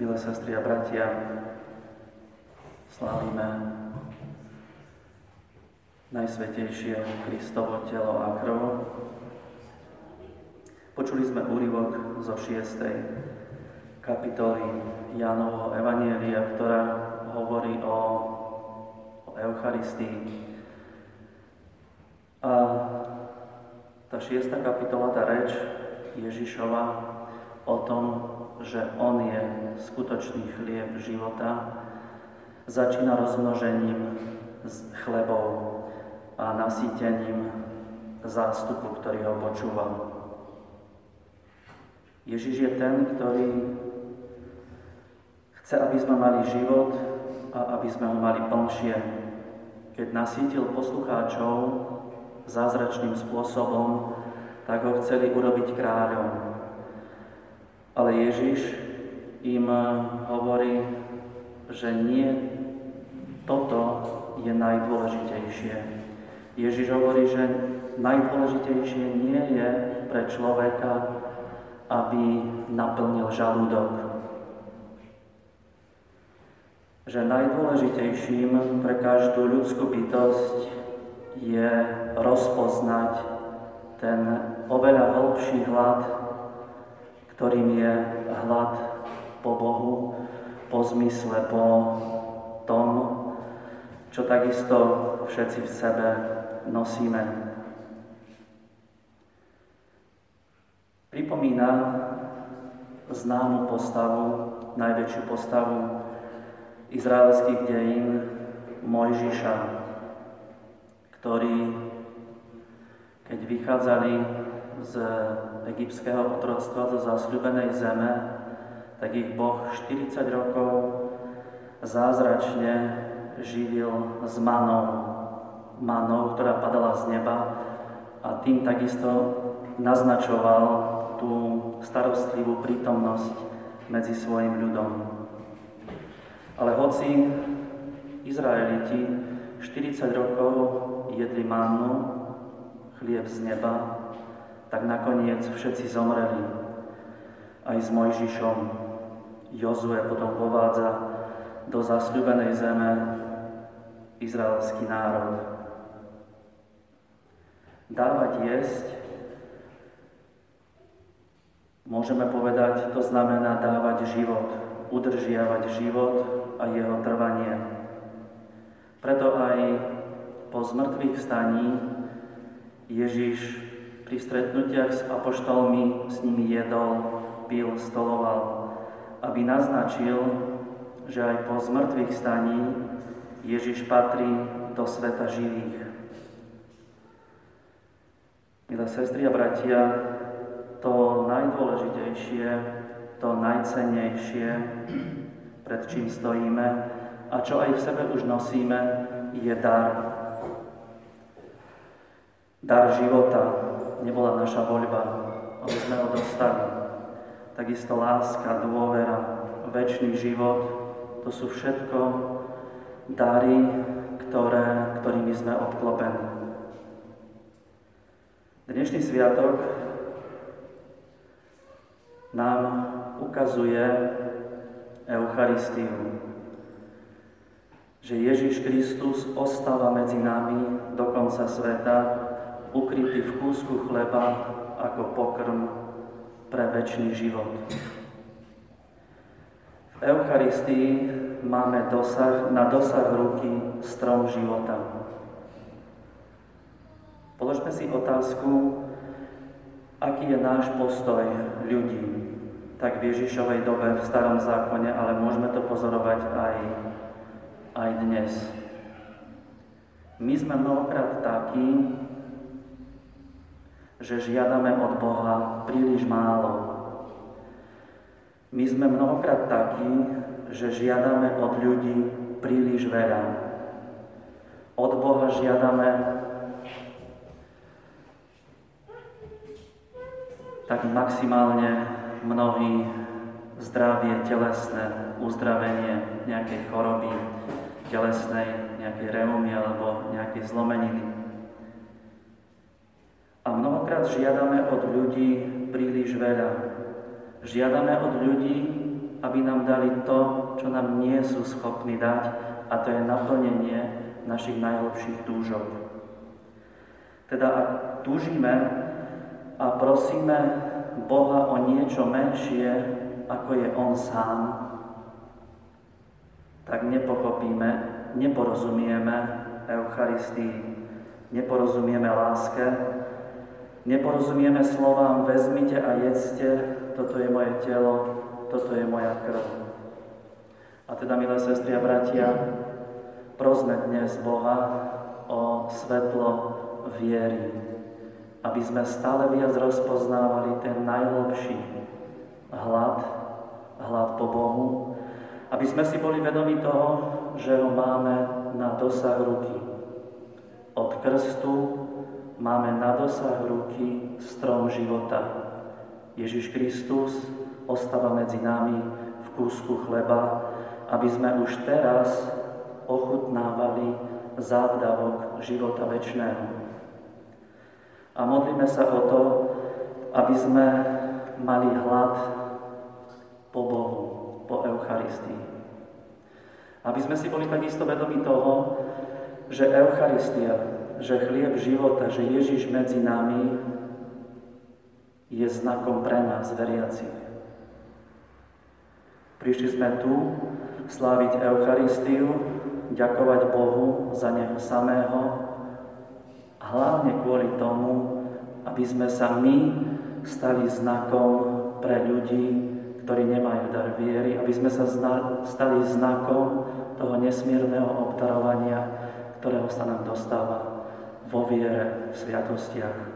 Milé sestry a bratia, slávime Najsvetejšie Kristovo telo a krv. Počuli sme úryvok zo 6. kapitoly Jánovho Evanielia, ktorá hovorí o, o Eucharistii. A tá 6. kapitola, tá reč Ježišova o tom, že On je skutočný chlieb života, začína rozmnožením chlebov a nasýtením zástupu, ktorý ho počúval. Ježiš je ten, ktorý chce, aby sme mali život a aby sme ho mali plnšie. Keď nasítil poslucháčov zázračným spôsobom, tak ho chceli urobiť kráľom. Ale Ježiš im eh, hovorí, že nie toto je najdôležitejšie. Ježiš hovorí, že najdôležitejšie nie je pre človeka, aby naplnil žalúdok. Že najdôležitejším pre každú ľudskú bytosť je rozpoznať ten oveľa hlbší hlad, ktorým je hlad po Bohu, po zmysle, po tom, čo takisto všetci v sebe nosíme. Pripomína známu postavu, najväčšiu postavu izraelských dejín Mojžiša, ktorý, keď vychádzali z egyptského otroctva do zasľubenej zeme, tak ich Boh 40 rokov zázračne živil s manou, manou, ktorá padala z neba a tým takisto naznačoval tú starostlivú prítomnosť medzi svojim ľudom. Ale hoci Izraeliti 40 rokov jedli mannu, chlieb z neba, tak nakoniec všetci zomreli. Aj s Mojžišom Jozue potom povádza do zasľubenej zeme izraelský národ. Dávať jesť, môžeme povedať, to znamená dávať život, udržiavať život a jeho trvanie. Preto aj po zmrtvých staní Ježiš pri stretnutiach s apoštolmi s nimi jedol, pil, stoloval, aby naznačil, že aj po zmrtvých staní Ježiš patrí do sveta živých. Milé sestry a bratia, to najdôležitejšie, to najcennejšie, pred čím stojíme a čo aj v sebe už nosíme, je dar. Dar života, nebola naša voľba, ale sme ho dostali. Takisto láska, dôvera, väčší život, to sú všetko dary, ktoré, ktorými sme obklopení. Dnešný sviatok nám ukazuje Eucharistiu, že Ježiš Kristus ostáva medzi nami do konca sveta ukrytý v kúsku chleba ako pokrm pre väčší život. V Eucharistii máme dosah, na dosah ruky strom života. Položme si otázku, aký je náš postoj ľudí, tak v Ježišovej dobe v starom zákone, ale môžeme to pozorovať aj, aj dnes. My sme mnohokrát takí, že žiadame od Boha príliš málo. My sme mnohokrát takí, že žiadame od ľudí príliš veľa. Od Boha žiadame tak maximálne mnohí zdravie telesné, uzdravenie nejakej choroby telesnej, nejakej reumy alebo nejakej zlomeniny. A mnohokrát žiadame od ľudí príliš veľa. Žiadame od ľudí aby nám dali to, čo nám nie sú schopní dať, a to je naplnenie našich najlepších túžob. Teda ak túžime a prosíme Boha o niečo menšie, ako je On sám, tak nepochopíme, neporozumieme Eucharistii, neporozumieme láske, neporozumieme slovám vezmite a jedzte, toto je moje telo, toto je moja krv. A teda, milé sestry a bratia, prosme dnes Boha o svetlo viery, aby sme stále viac rozpoznávali ten najhlbší hlad, hlad po Bohu, aby sme si boli vedomi toho, že ho máme na dosah ruky. Od krstu máme na dosah ruky strom života. Ježiš Kristus ostáva medzi nami v kúsku chleba, aby sme už teraz ochutnávali závdavok života väčšného. A modlíme sa o to, aby sme mali hlad po Bohu, po Eucharistii. Aby sme si boli takisto vedomi toho, že Eucharistia, že chlieb života, že Ježiš medzi nami je znakom pre nás, veriacich. Prišli sme tu sláviť Eucharistiu, ďakovať Bohu za Neho samého, hlavne kvôli tomu, aby sme sa my stali znakom pre ľudí, ktorí nemajú dar viery, aby sme sa stali znakom toho nesmierneho obdarovania, ktorého sa nám dostáva vo viere, v sviatostiach